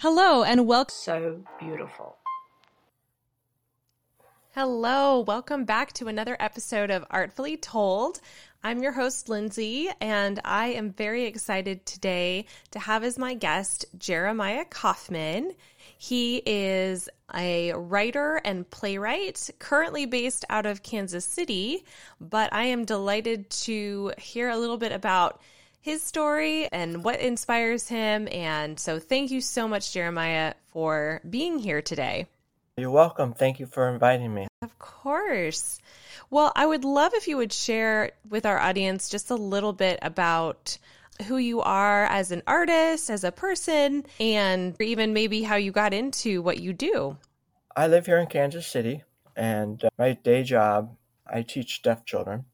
Hello and welcome. So beautiful. Hello, welcome back to another episode of Artfully Told. I'm your host, Lindsay, and I am very excited today to have as my guest Jeremiah Kaufman. He is a writer and playwright, currently based out of Kansas City, but I am delighted to hear a little bit about his story and what inspires him. And so, thank you so much, Jeremiah, for being here today. You're welcome. Thank you for inviting me. Of course. Well, I would love if you would share with our audience just a little bit about who you are as an artist, as a person, and even maybe how you got into what you do. I live here in Kansas City, and uh, my day job, I teach deaf children.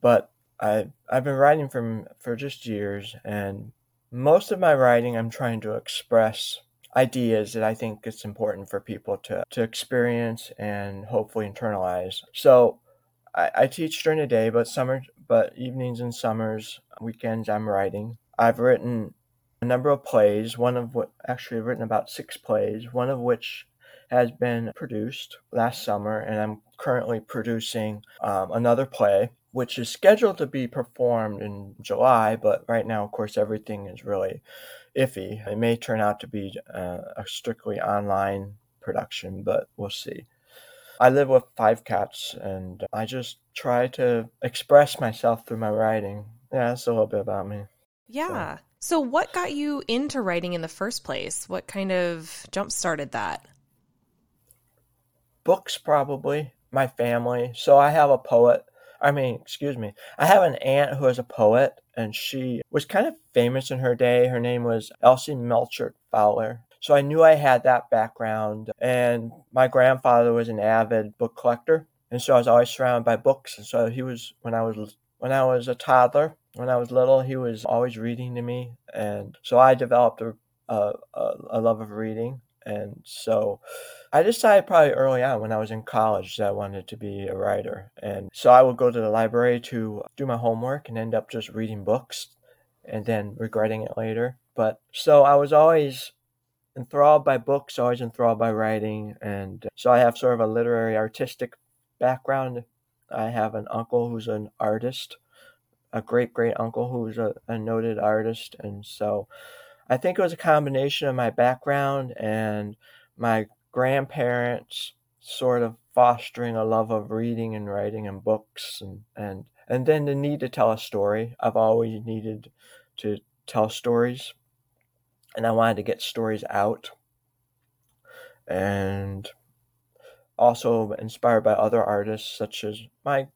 But I I've been writing for for just years, and most of my writing, I'm trying to express ideas that I think it's important for people to, to experience and hopefully internalize. So I, I teach during the day, but summer, but evenings and summers, weekends, I'm writing. I've written a number of plays. One of what actually I've written about six plays. One of which has been produced last summer, and I'm currently producing um, another play, which is scheduled to be performed in July. But right now, of course, everything is really iffy. It may turn out to be uh, a strictly online production, but we'll see. I live with five cats, and I just try to express myself through my writing. Yeah, that's a little bit about me. Yeah. So, so what got you into writing in the first place? What kind of jump started that? Books, probably. My family. So I have a poet I mean, excuse me. I have an aunt who is a poet, and she was kind of famous in her day. Her name was Elsie Melchert Fowler. So I knew I had that background. And my grandfather was an avid book collector, and so I was always surrounded by books. And so he was when I was when I was a toddler, when I was little, he was always reading to me, and so I developed a a, a love of reading. And so I decided probably early on when I was in college that I wanted to be a writer. And so I would go to the library to do my homework and end up just reading books and then regretting it later. But so I was always enthralled by books, always enthralled by writing. And so I have sort of a literary artistic background. I have an uncle who's an artist, a great great uncle who's a, a noted artist. And so I think it was a combination of my background and my grandparents sort of fostering a love of reading and writing and books and, and and then the need to tell a story. I've always needed to tell stories and I wanted to get stories out. And also inspired by other artists such as my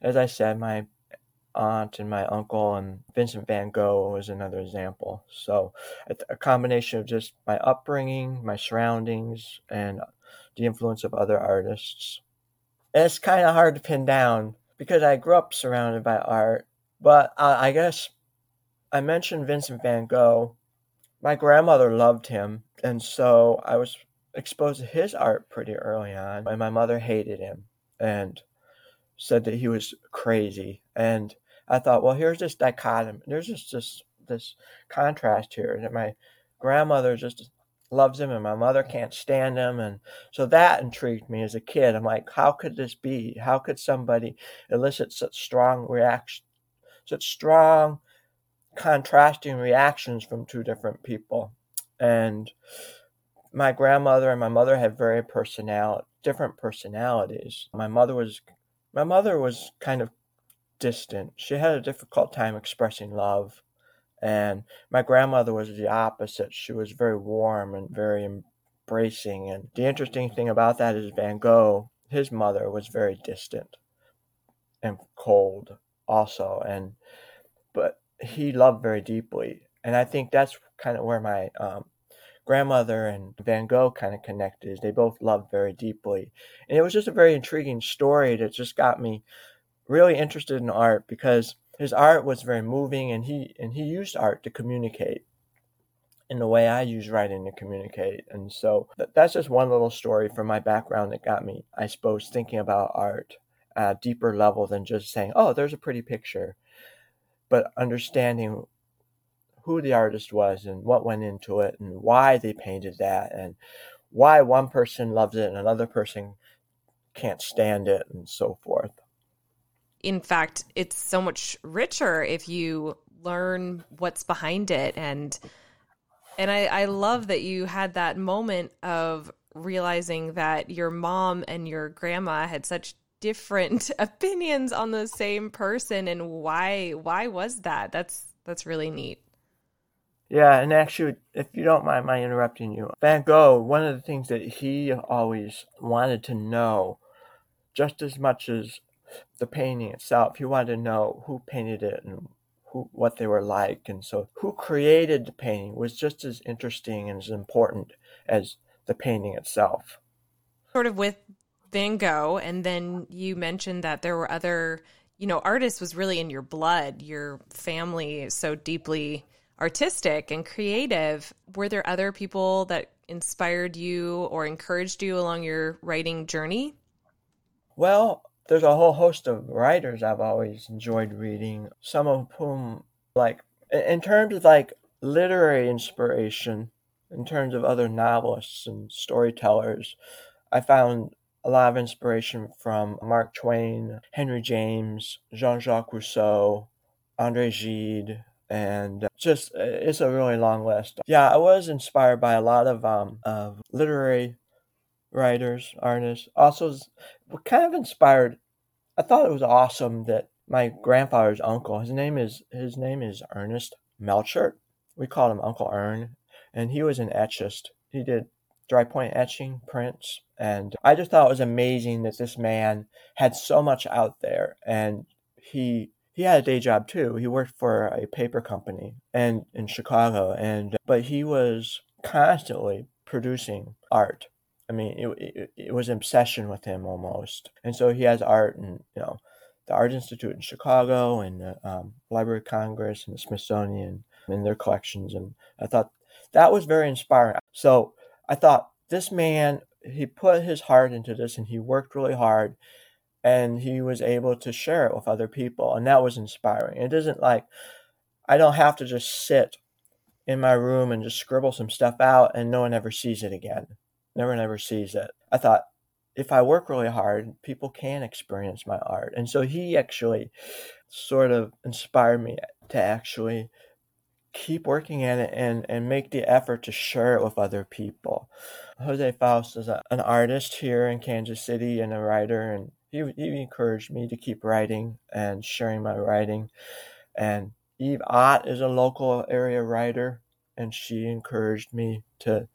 as I said, my aunt and my uncle and Vincent van Gogh was another example. So a, combination of just my upbringing, my surroundings, and the influence of other artists. And it's kind of hard to pin down because I grew up surrounded by art. But uh, I guess I mentioned Vincent van Gogh. My grandmother loved him, and so I was exposed to his art pretty early on. And my mother hated him and said that he was crazy. And I thought, well, here's this dichotomy. There's just this this contrast here that my grandmother just loves him and my mother can't stand him and so that intrigued me as a kid. I'm like how could this be? How could somebody elicit such strong reaction such strong contrasting reactions from two different people? And my grandmother and my mother had very personality different personalities. My mother was my mother was kind of distant. She had a difficult time expressing love. And my grandmother was the opposite. She was very warm and very embracing. And the interesting thing about that is Van Gogh, his mother was very distant and cold also. And but he loved very deeply. And I think that's kind of where my um, grandmother and Van Gogh kind of connected. They both loved very deeply. And it was just a very intriguing story that just got me really interested in art because his art was very moving and he and he used art to communicate in the way I use writing to communicate. And so that's just one little story from my background that got me, I suppose, thinking about art at a deeper level than just saying, oh, there's a pretty picture, but understanding who the artist was and what went into it and why they painted that and why one person loves it and another person can't stand it and so forth. In fact, it's so much richer if you learn what's behind it. And and I, I love that you had that moment of realizing that your mom and your grandma had such different opinions on the same person and why why was that? That's that's really neat. Yeah and actually if you don't mind my interrupting you van gogh one of the things that he always wanted to know just as much as the painting itself he wanted to know who painted it and who what they were like and so who created the painting was just as interesting and as important as the painting itself sort of with Van Gogh, and then you mentioned that there were other, you know, artists was really in your blood. Your family is so deeply artistic and creative. Were there other people that inspired you or encouraged you along your writing journey? Well, there's a whole host of writers I've always enjoyed reading, some of whom, like, in terms of like literary inspiration, in terms of other novelists and storytellers, I found a lot of inspiration from Mark Twain, Henry James, Jean Jacques Rousseau, Andre Gide, and just it's a really long list. Yeah, I was inspired by a lot of um of literary writers, artists. Also, kind of inspired. I thought it was awesome that my grandfather's uncle, his name is his name is Ernest Melchert. We called him Uncle Ern, and he was an etchist. He did dry point etching prints. And I just thought it was amazing that this man had so much out there and he he had a day job too. He worked for a paper company and in Chicago and but he was constantly producing art. I mean, it, it, it was an obsession with him almost. And so he has art and, you know, the Art Institute in Chicago and the um, Library of Congress and the Smithsonian and their collections. And I thought that was very inspiring. So I thought this man, he put his heart into this and he worked really hard and he was able to share it with other people. And that was inspiring. It isn't like I don't have to just sit in my room and just scribble some stuff out and no one ever sees it again. No one ever sees it. I thought, if I work really hard, people can experience my art. And so he actually sort of inspired me to actually keep working at it and, and make the effort to share it with other people. Jose Faust is a, an artist here in Kansas City and a writer, and he, he encouraged me to keep writing and sharing my writing. And Eve Ott is a local area writer, and she encouraged me to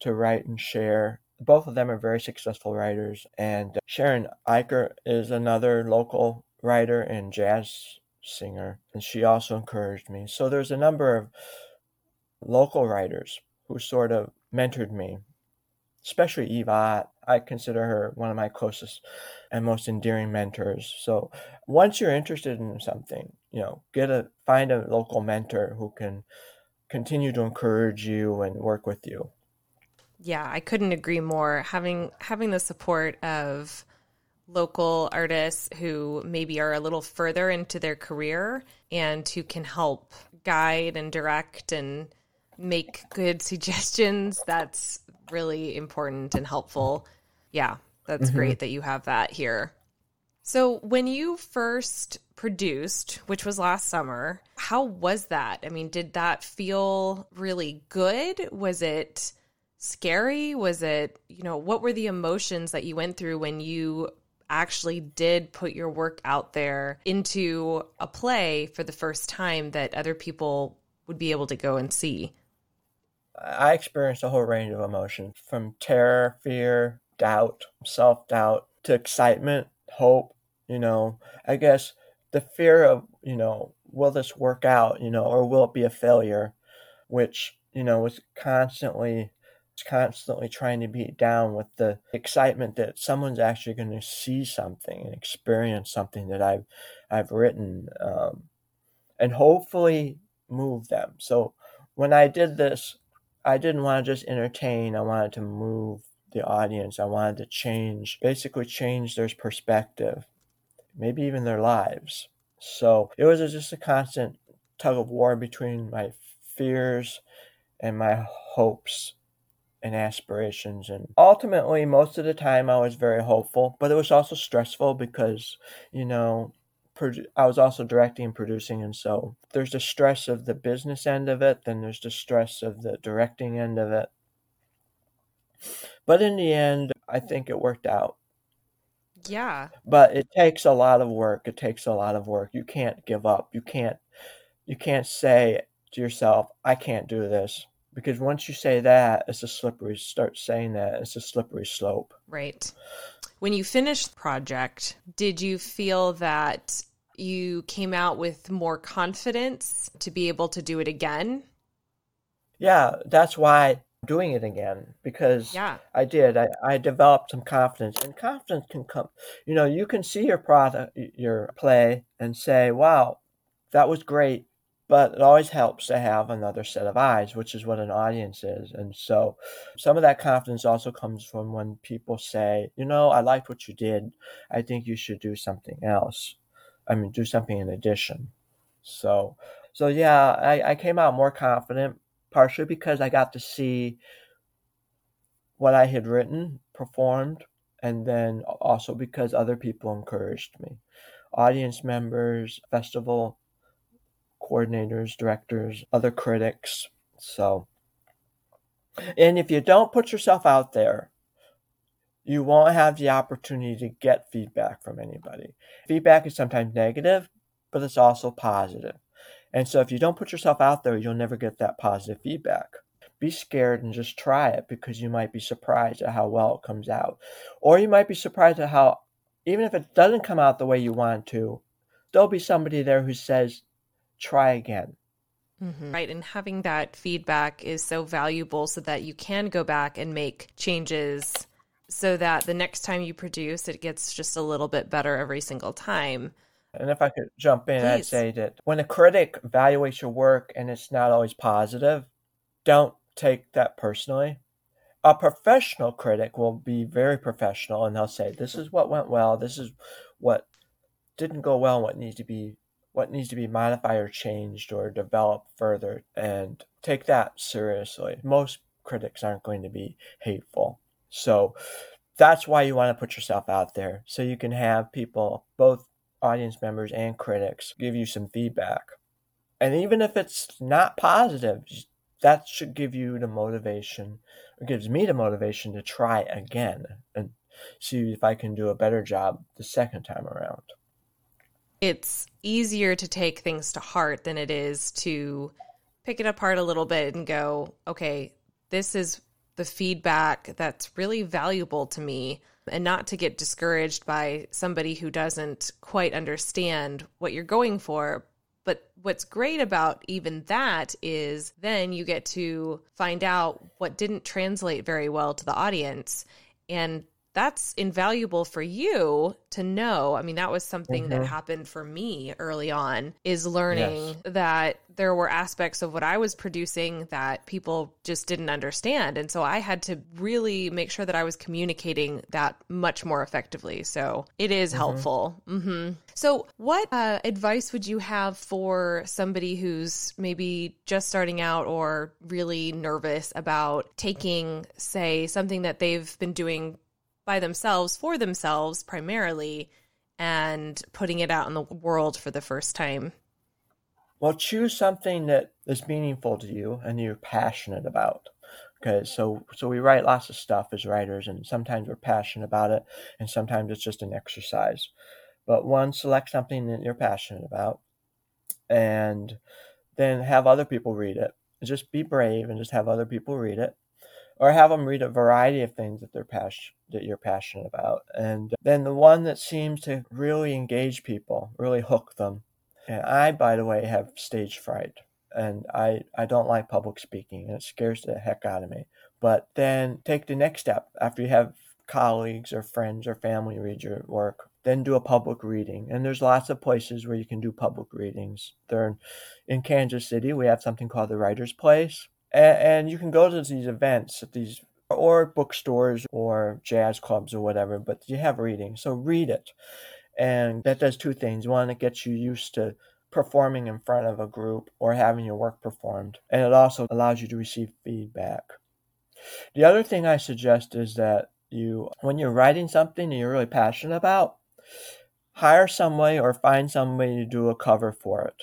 to write and share. Both of them are very successful writers, and Sharon Eiker is another local writer and jazz singer, and she also encouraged me. So there's a number of local writers who sort of mentored me, especially Eve Ott. I consider her one of my closest and most endearing mentors. So once you're interested in something, you know, get a find a local mentor who can continue to encourage you and work with you. Yeah, I couldn't agree more. Having having the support of local artists who maybe are a little further into their career and who can help guide and direct and make good suggestions. That's really important and helpful. Yeah, that's mm-hmm. great that you have that here. So, when you first produced, which was last summer, how was that? I mean, did that feel really good? Was it scary? Was it, you know, what were the emotions that you went through when you actually did put your work out there into a play for the first time that other people would be able to go and see? I experienced a whole range of emotions from terror, fear, doubt, self doubt to excitement, hope. You know, I guess the fear of, you know, will this work out, you know, or will it be a failure, which, you know, was constantly constantly trying to beat down with the excitement that someone's actually going to see something and experience something that I've I've written, um, and hopefully move them. So when I did this, I didn't want to just entertain. I wanted to move the audience. I wanted to change, basically change their perspective, maybe even their lives. So it was just a constant tug of war between my fears and my hopes and aspirations. And ultimately, most of the time, I was very hopeful, but it was also stressful because, you know, I was also directing and producing, and so there's the stress of the business end of it, then there's the stress of the directing end of it. But in the end, I think it worked out. Yeah. But it takes a lot of work. It takes a lot of work. You can't give up. You can't you can't say to yourself, I can't do this. Because once you say that, it's a slippery start saying that, it's a slippery slope. Right. When you finished the project, did you feel that you came out with more confidence to be able to do it again? Yeah, that's why doing it again because yeah. I did. I, I developed some confidence, and confidence can come. You know, you can see your product, your play, and say, "Wow, that was great." But it always helps to have another set of eyes, which is what an audience is. And so, some of that confidence also comes from when people say, "You know, I liked what you did. I think you should do something else. I mean, do something in addition." So, so yeah, I, I came out more confident partially because I got to see what I had written performed, and then also because other people encouraged me audience members, festival coordinators, directors, other critics. So, and if you don't put yourself out there, you won't have the opportunity to get feedback from anybody. Feedback is sometimes negative, but it's also positive. And so if you don't put yourself out there, you'll never get that positive feedback. Be scared and just try it because you might be surprised at how well it comes out. Or you might be surprised at how, even if it doesn't come out the way you want to, there'll be somebody there who says, try again. Mm-hmm. Right. And having that feedback is so valuable so that you can go back and make changes so that the next time you produce, it gets just a little bit better every single time. And if I could jump in, Please. I'd say that when a critic evaluates your work and it's not always positive, don't take that personally. A professional critic will be very professional and they'll say, This is what went well, this is what didn't go well, what needs to be what needs to be modified or changed or developed further and take that seriously. Most critics aren't going to be hateful. So that's why you want to put yourself out there so you can have people both audience members and critics give you some feedback. And even if it's not positive, that should give you the motivation, or gives me the motivation to try again and see if I can do a better job the second time around. It's easier to take things to heart than it is to pick it apart a little bit and go, okay, this is the feedback that's really valuable to me and not to get discouraged by somebody who doesn't quite understand what you're going for. But what's great about even that is then you get to find out what didn't translate very well to the audience and that's invaluable for you to know. I mean, that was something mm-hmm. that happened for me early on is learning yes. that there were aspects of what I was producing that people just didn't understand. And so I had to really make sure that I was communicating that much more effectively. So it is mm-hmm. helpful. Mm-hmm. So, what uh, advice would you have for somebody who's maybe just starting out or really nervous about taking, say, something that they've been doing by themselves for themselves primarily and putting it out in the world for the first time? Well, choose something that is meaningful to you and you're passionate about. Okay, so so we write lots of stuff as writers, and sometimes we're passionate about it, and sometimes it's just an exercise. But one, select something that you're passionate about, and then have other people read it. Just be brave and just have other people read it, or have them read a variety of things that they're that you're passionate about. And then the one that seems to really engage people, really hook them. And I, by the way, have stage fright and I, I don't like public speaking and it scares the heck out of me. But then take the next step after you have colleagues or friends or family read your work. Then do a public reading. And there's lots of places where you can do public readings. There in, in Kansas City, we have something called the Writer's Place. And, and you can go to these events at these or bookstores or jazz clubs or whatever, but you have reading. So read it. And that does two things. One, it gets you used to performing in front of a group or having your work performed. And it also allows you to receive feedback. The other thing I suggest is that you, when you're writing something that you're really passionate about, hire somebody or find somebody to do a cover for it.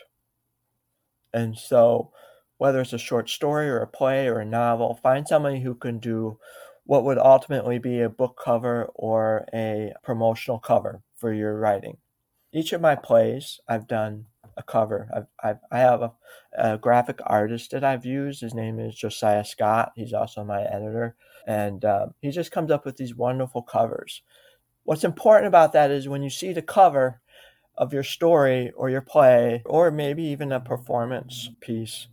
And so, whether it's a short story or a play or a novel, find somebody who can do what would ultimately be a book cover or a promotional cover for your writing. Each of my plays, I've done a cover. I've, I've I have a, a, graphic artist that I've used. His name is Josiah Scott. He's also my editor, and um, he just comes up with these wonderful covers. What's important about that is when you see the cover of your story or your play, or maybe even a performance piece,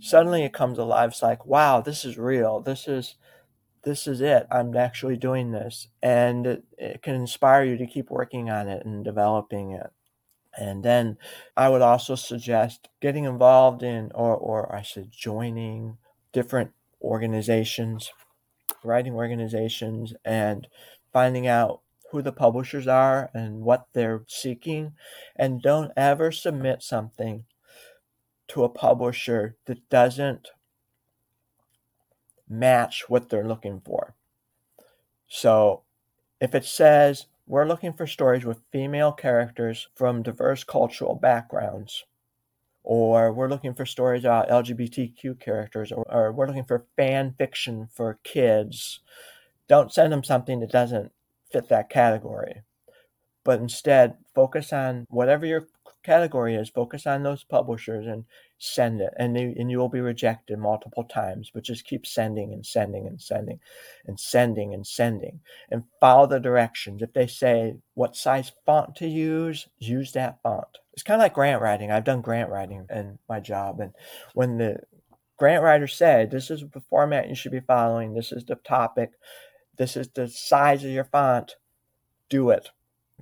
suddenly it comes alive. It's like, wow, this is real. This is this is it. I'm actually doing this, and it, it can inspire you to keep working on it and developing it. And then I would also suggest getting involved in, or, or I should joining different organizations, writing organizations, and finding out who the publishers are and what they're seeking. And don't ever submit something to a publisher that doesn't match what they're looking for. So if it says we're looking for stories with female characters from diverse cultural backgrounds. Or we're looking for stories about LGBTQ characters, or, or we're looking for fan fiction for kids. Don't send them something that doesn't fit that category. But instead, focus on whatever your category is, focus on those publishers and send it. And, they, and you will be rejected multiple times but just keep sending and sending and sending and sending and sending and follow the directions. If they say what size font to use? Use that font. It's kind of like grant writing. I've done grant writing in my job and when the grant writer said this is the format you should be following. This is the topic. This is the size of your font. Do it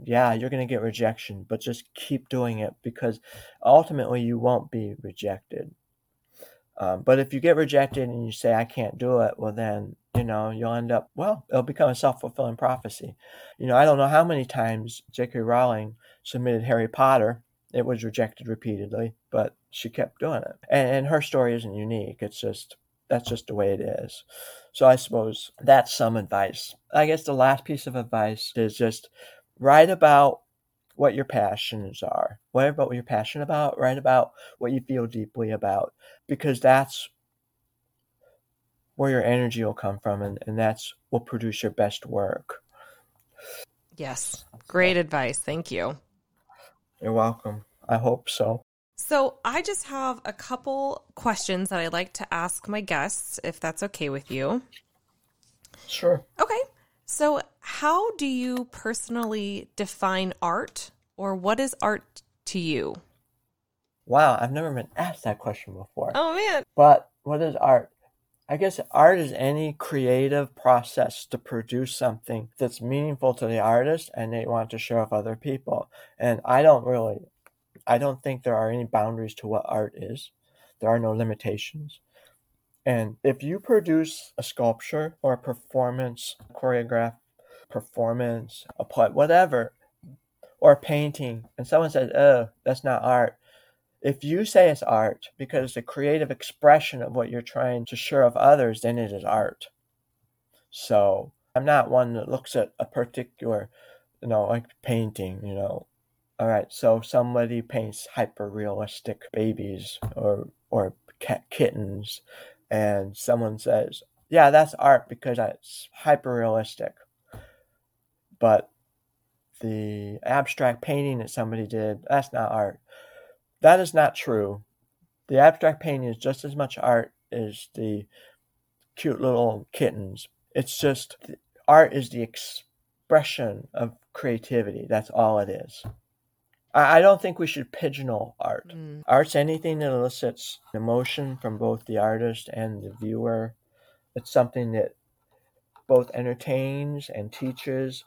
yeah, you're going to get rejection, but just keep doing it because ultimately you won't be rejected. Um, but if you get rejected and you say, I can't do it, well, then, you know, you'll end up, well, it'll become a self fulfilling prophecy. You know, I don't know how many times J.K. Rowling submitted Harry Potter. It was rejected repeatedly, but she kept doing it. And, and her story isn't unique. It's just, that's just the way it is. So I suppose that's some advice. I guess the last piece of advice is just write about what your passions are. Write about what you're passionate about. Write about what you feel deeply about, because that's where your energy will come from, and, and that's will produce your best work. Yes, great advice. Thank you. You're welcome. I hope so. So, I just have a couple questions that I'd like to ask my guests, if that's okay with you. Sure. Okay. So, how do you personally define art, or what is art to you? Wow, I've never been asked that question before. Oh, man. But what is art? I guess art is any creative process to produce something that's meaningful to the artist and they want to share with other people. And I don't really, I don't think there are any boundaries to what art is. There are no limitations. And if you produce a sculpture or a performance, choreograph performance, a play, whatever, or a painting, and someone says, oh, that's not art. If you say it's art because it's a creative expression of what you're trying to share of others, then it is art. So I'm not one that looks at a particular, you know, like painting, you know. All right, so somebody paints hyper realistic babies or or cat kittens and someone says, "Yeah, that's art because it's hyper realistic." But the abstract painting that somebody did, that's not art. That is not true. The abstract painting is just as much art as the cute little kittens. It's just art is the expression of creativity. That's all it is. I don't think we should pigeonhole art. Mm. Art's anything that elicits emotion from both the artist and the viewer. It's something that both entertains and teaches,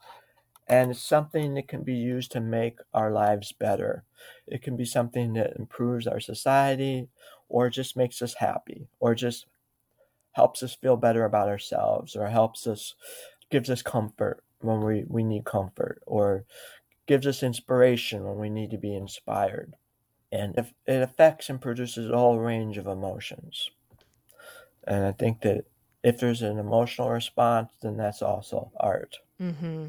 and it's something that can be used to make our lives better. It can be something that improves our society, or just makes us happy, or just helps us feel better about ourselves, or helps us, gives us comfort when we, we need comfort, or gives us inspiration when we need to be inspired. and if it affects and produces a whole range of emotions. And I think that if there's an emotional response, then that's also art. Mm-hmm.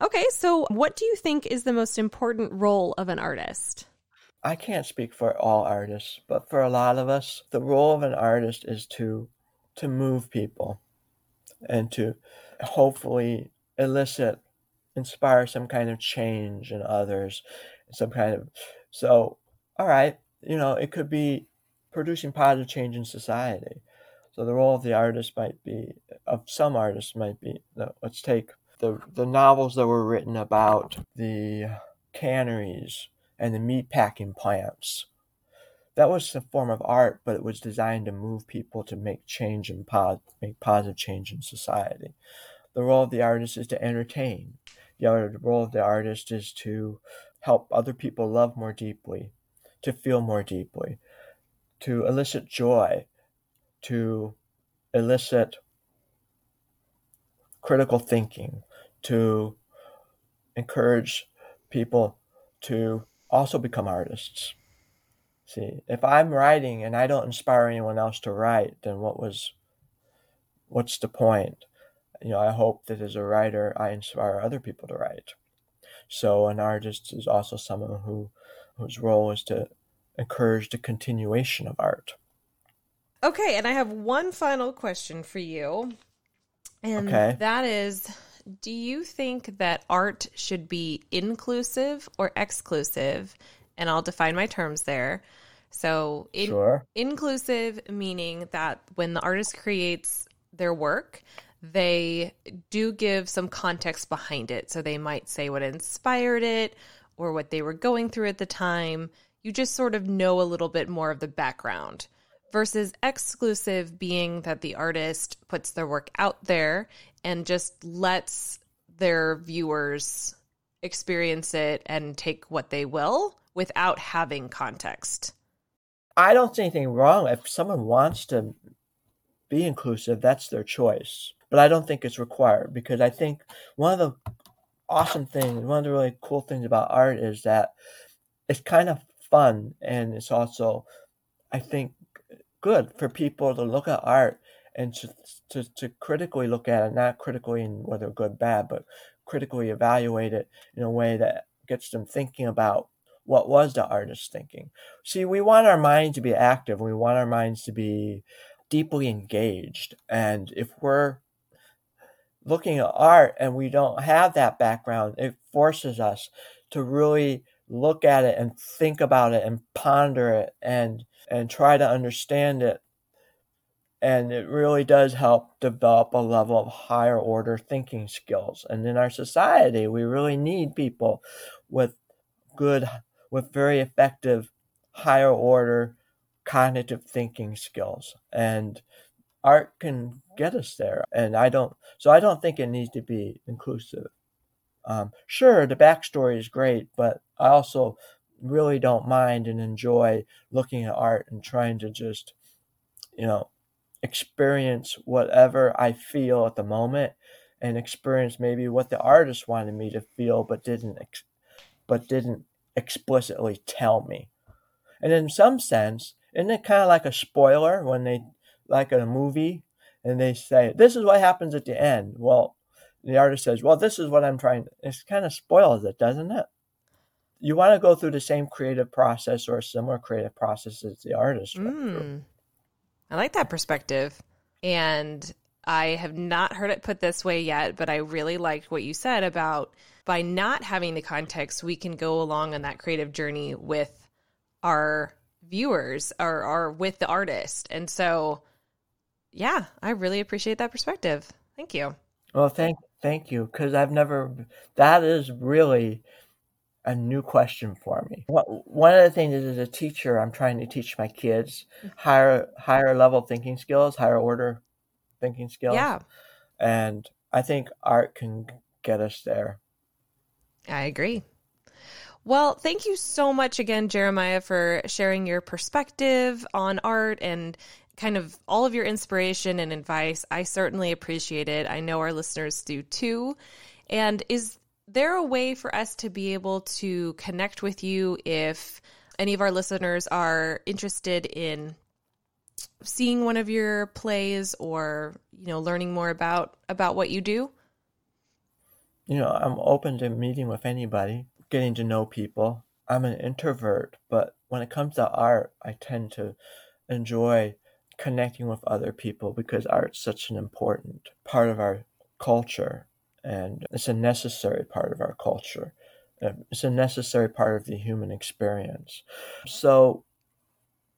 Okay, so what do you think is the most important role of an artist? I can't speak for all artists, but for a lot of us, the role of an artist is to to move people and to hopefully elicit inspire some kind of change in others some kind of so all right you know it could be producing positive change in society so the role of the artist might be of some artists might be let's take the the novels that were written about the canneries and the meat packing plants that was a form of art, but it was designed to move people to make change and po- make positive change in society. The role of the artist is to entertain. The role of the artist is to help other people love more deeply, to feel more deeply, to elicit joy, to elicit critical thinking, to encourage people to also become artists. See, if I'm writing and I don't inspire anyone else to write, then what was, what's the point? You know, I hope that as a writer, I inspire other people to write. So an artist is also someone who, whose role is to encourage the continuation of art. Okay, and I have one final question for you. And okay. that is do you think that art should be inclusive or exclusive? And I'll define my terms there. So, in, sure. inclusive meaning that when the artist creates their work, they do give some context behind it. So, they might say what inspired it or what they were going through at the time. You just sort of know a little bit more of the background versus exclusive being that the artist puts their work out there and just lets their viewers experience it and take what they will without having context. I don't see anything wrong if someone wants to be inclusive, that's their choice. But I don't think it's required because I think one of the awesome things, one of the really cool things about art is that it's kind of fun and it's also, I think, good for people to look at art and to, to, to critically look at it, not critically in whether good, bad, but critically evaluate it in a way that gets them thinking about what was the artist thinking? See, we want our mind to be active. We want our minds to be deeply engaged. And if we're looking at art and we don't have that background, it forces us to really look at it and think about it and ponder it and and try to understand it. And it really does help develop a level of higher order thinking skills. And in our society, we really need people with good with very effective higher order cognitive thinking skills and art can get us there and i don't so i don't think it needs to be inclusive um, sure the backstory is great but i also really don't mind and enjoy looking at art and trying to just you know experience whatever i feel at the moment and experience maybe what the artist wanted me to feel but didn't but didn't explicitly tell me. And in some sense, isn't it kind of like a spoiler when they, like a movie, and they say, this is what happens at the end? Well, the artist says, well, this is what I'm trying. It kind of spoils it, doesn't it? You want to go through the same creative process or a similar creative process as the artist mm. I like that perspective. And I have not heard it put this way yet, but I really liked what you said about by not having the context, we can go along on that creative journey with our viewers or, or with the artist. And so, yeah, I really appreciate that perspective. Thank you. Well, thank thank you because I've never. That is really a new question for me. One of the things is, as a teacher, I'm trying to teach my kids higher higher level thinking skills, higher order thinking skills. Yeah, and I think art can get us there. I agree. Well, thank you so much again, Jeremiah, for sharing your perspective on art and kind of all of your inspiration and advice. I certainly appreciate it. I know our listeners do too. And is there a way for us to be able to connect with you if any of our listeners are interested in seeing one of your plays or you know learning more about about what you do you know i'm open to meeting with anybody getting to know people i'm an introvert but when it comes to art i tend to enjoy connecting with other people because art's such an important part of our culture and it's a necessary part of our culture um, it's a necessary part of the human experience so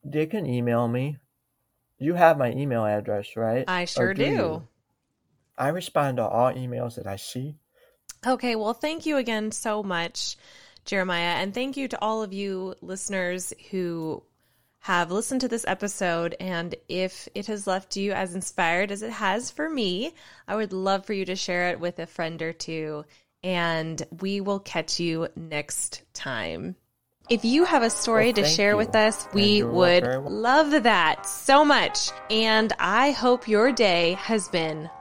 they can email me you have my email address, right? I sure do. do. I respond to all emails that I see. Okay, well, thank you again so much, Jeremiah. And thank you to all of you listeners who have listened to this episode. And if it has left you as inspired as it has for me, I would love for you to share it with a friend or two. And we will catch you next time. If you have a story well, to share you. with us, we would love that so much. And I hope your day has been